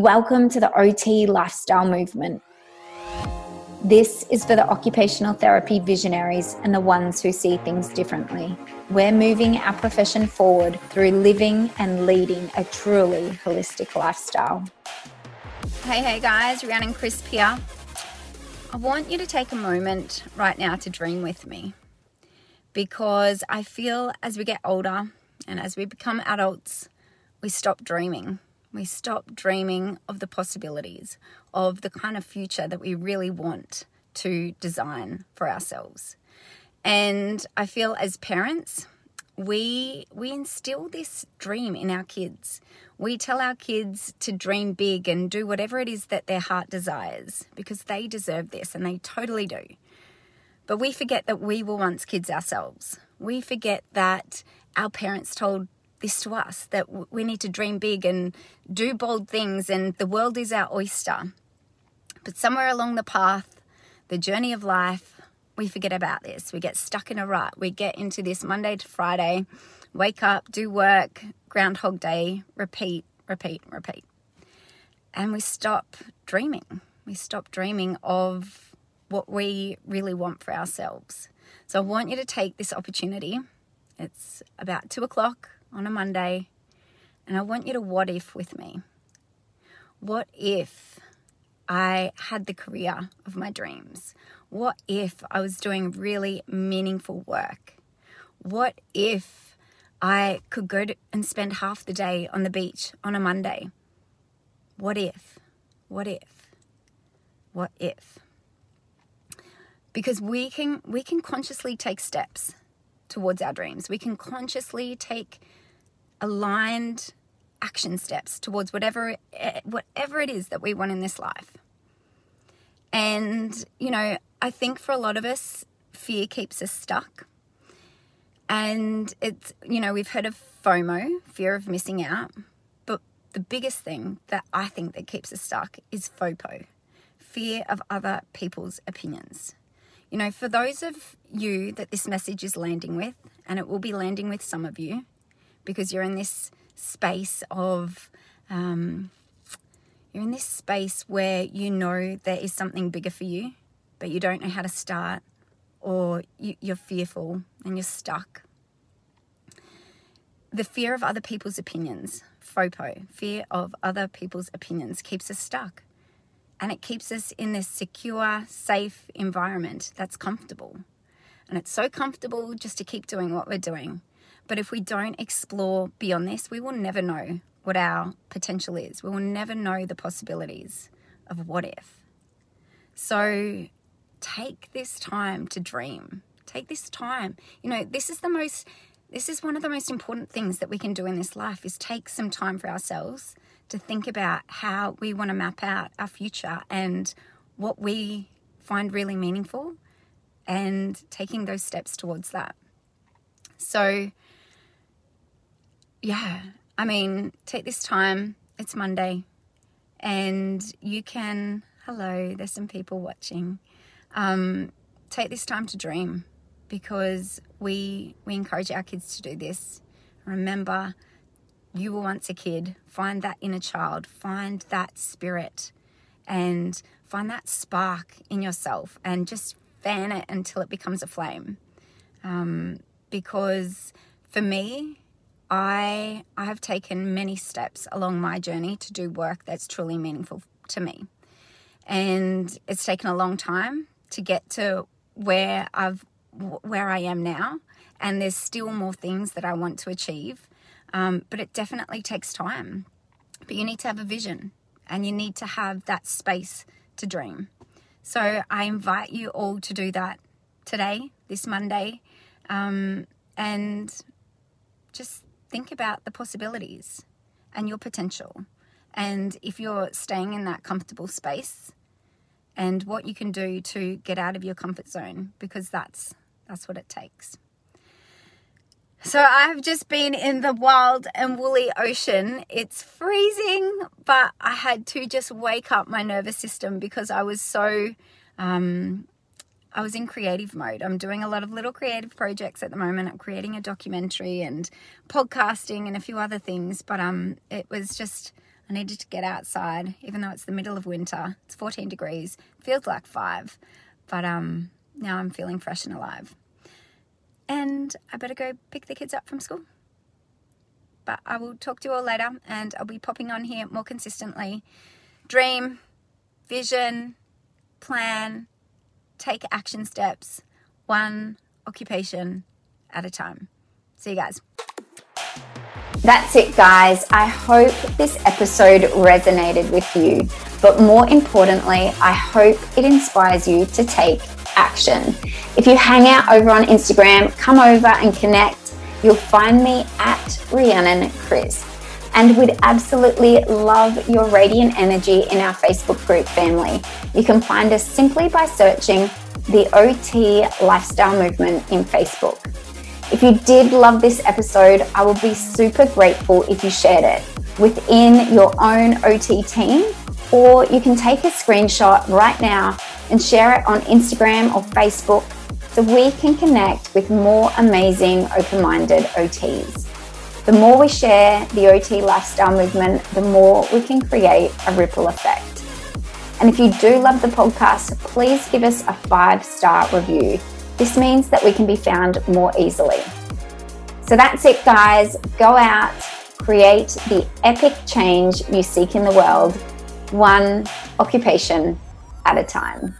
Welcome to the OT lifestyle movement. This is for the occupational therapy visionaries and the ones who see things differently. We're moving our profession forward through living and leading a truly holistic lifestyle. Hey, hey guys, Rhiannon Crisp here. I want you to take a moment right now to dream with me because I feel as we get older and as we become adults, we stop dreaming. We stop dreaming of the possibilities of the kind of future that we really want to design for ourselves. And I feel as parents, we we instill this dream in our kids. We tell our kids to dream big and do whatever it is that their heart desires because they deserve this and they totally do. But we forget that we were once kids ourselves. We forget that our parents told this to us that we need to dream big and do bold things, and the world is our oyster. But somewhere along the path, the journey of life, we forget about this. We get stuck in a rut. We get into this Monday to Friday, wake up, do work, Groundhog Day, repeat, repeat, repeat. And we stop dreaming. We stop dreaming of what we really want for ourselves. So I want you to take this opportunity. It's about two o'clock on a Monday, and I want you to what if with me. What if I had the career of my dreams? What if I was doing really meaningful work? What if I could go and spend half the day on the beach on a Monday? What if? What if? What if? Because we can we can consciously take steps towards our dreams. We can consciously take aligned action steps towards whatever eh, whatever it is that we want in this life. And you know, I think for a lot of us fear keeps us stuck. And it's you know, we've heard of FOMO, fear of missing out, but the biggest thing that I think that keeps us stuck is FOPO, fear of other people's opinions. You know, for those of you that this message is landing with, and it will be landing with some of you, because you're in this space of um, you're in this space where you know there is something bigger for you, but you don't know how to start, or you, you're fearful and you're stuck. The fear of other people's opinions, FOPO, fear of other people's opinions, keeps us stuck. And it keeps us in this secure, safe environment that's comfortable. And it's so comfortable just to keep doing what we're doing. But if we don't explore beyond this, we will never know what our potential is. We will never know the possibilities of what if. So take this time to dream. Take this time. You know, this is the most this is one of the most important things that we can do in this life is take some time for ourselves to think about how we want to map out our future and what we find really meaningful and taking those steps towards that. So yeah, I mean, take this time. It's Monday, and you can. Hello, there's some people watching. Um, take this time to dream because we we encourage our kids to do this. Remember, you were once a kid. Find that inner child. Find that spirit, and find that spark in yourself, and just fan it until it becomes a flame. Um, because for me, I I have taken many steps along my journey to do work that's truly meaningful to me. And it's taken a long time to get to where I've where I am now and there's still more things that I want to achieve. Um, but it definitely takes time. But you need to have a vision and you need to have that space to dream. So I invite you all to do that today, this Monday, um, and just think about the possibilities and your potential. And if you're staying in that comfortable space and what you can do to get out of your comfort zone because that's that's what it takes. So I've just been in the wild and woolly ocean. It's freezing, but I had to just wake up my nervous system because I was so um, I was in creative mode. I'm doing a lot of little creative projects at the moment. I'm creating a documentary and podcasting and a few other things, but um, it was just I needed to get outside, even though it's the middle of winter. It's 14 degrees, feels like five, but um, now I'm feeling fresh and alive. And I better go pick the kids up from school. But I will talk to you all later, and I'll be popping on here more consistently. Dream, vision, plan, take action steps, one occupation at a time. See you guys. That's it, guys. I hope this episode resonated with you. But more importantly, I hope it inspires you to take action. If you hang out over on Instagram, come over and connect. You'll find me at Rhiannon Crisp. And we'd absolutely love your radiant energy in our Facebook group family. You can find us simply by searching the OT Lifestyle Movement in Facebook. If you did love this episode, I would be super grateful if you shared it within your own OT team, or you can take a screenshot right now and share it on Instagram or Facebook so we can connect with more amazing open minded OTs. The more we share the OT lifestyle movement, the more we can create a ripple effect. And if you do love the podcast, please give us a five star review. This means that we can be found more easily. So that's it, guys. Go out, create the epic change you seek in the world, one occupation at a time.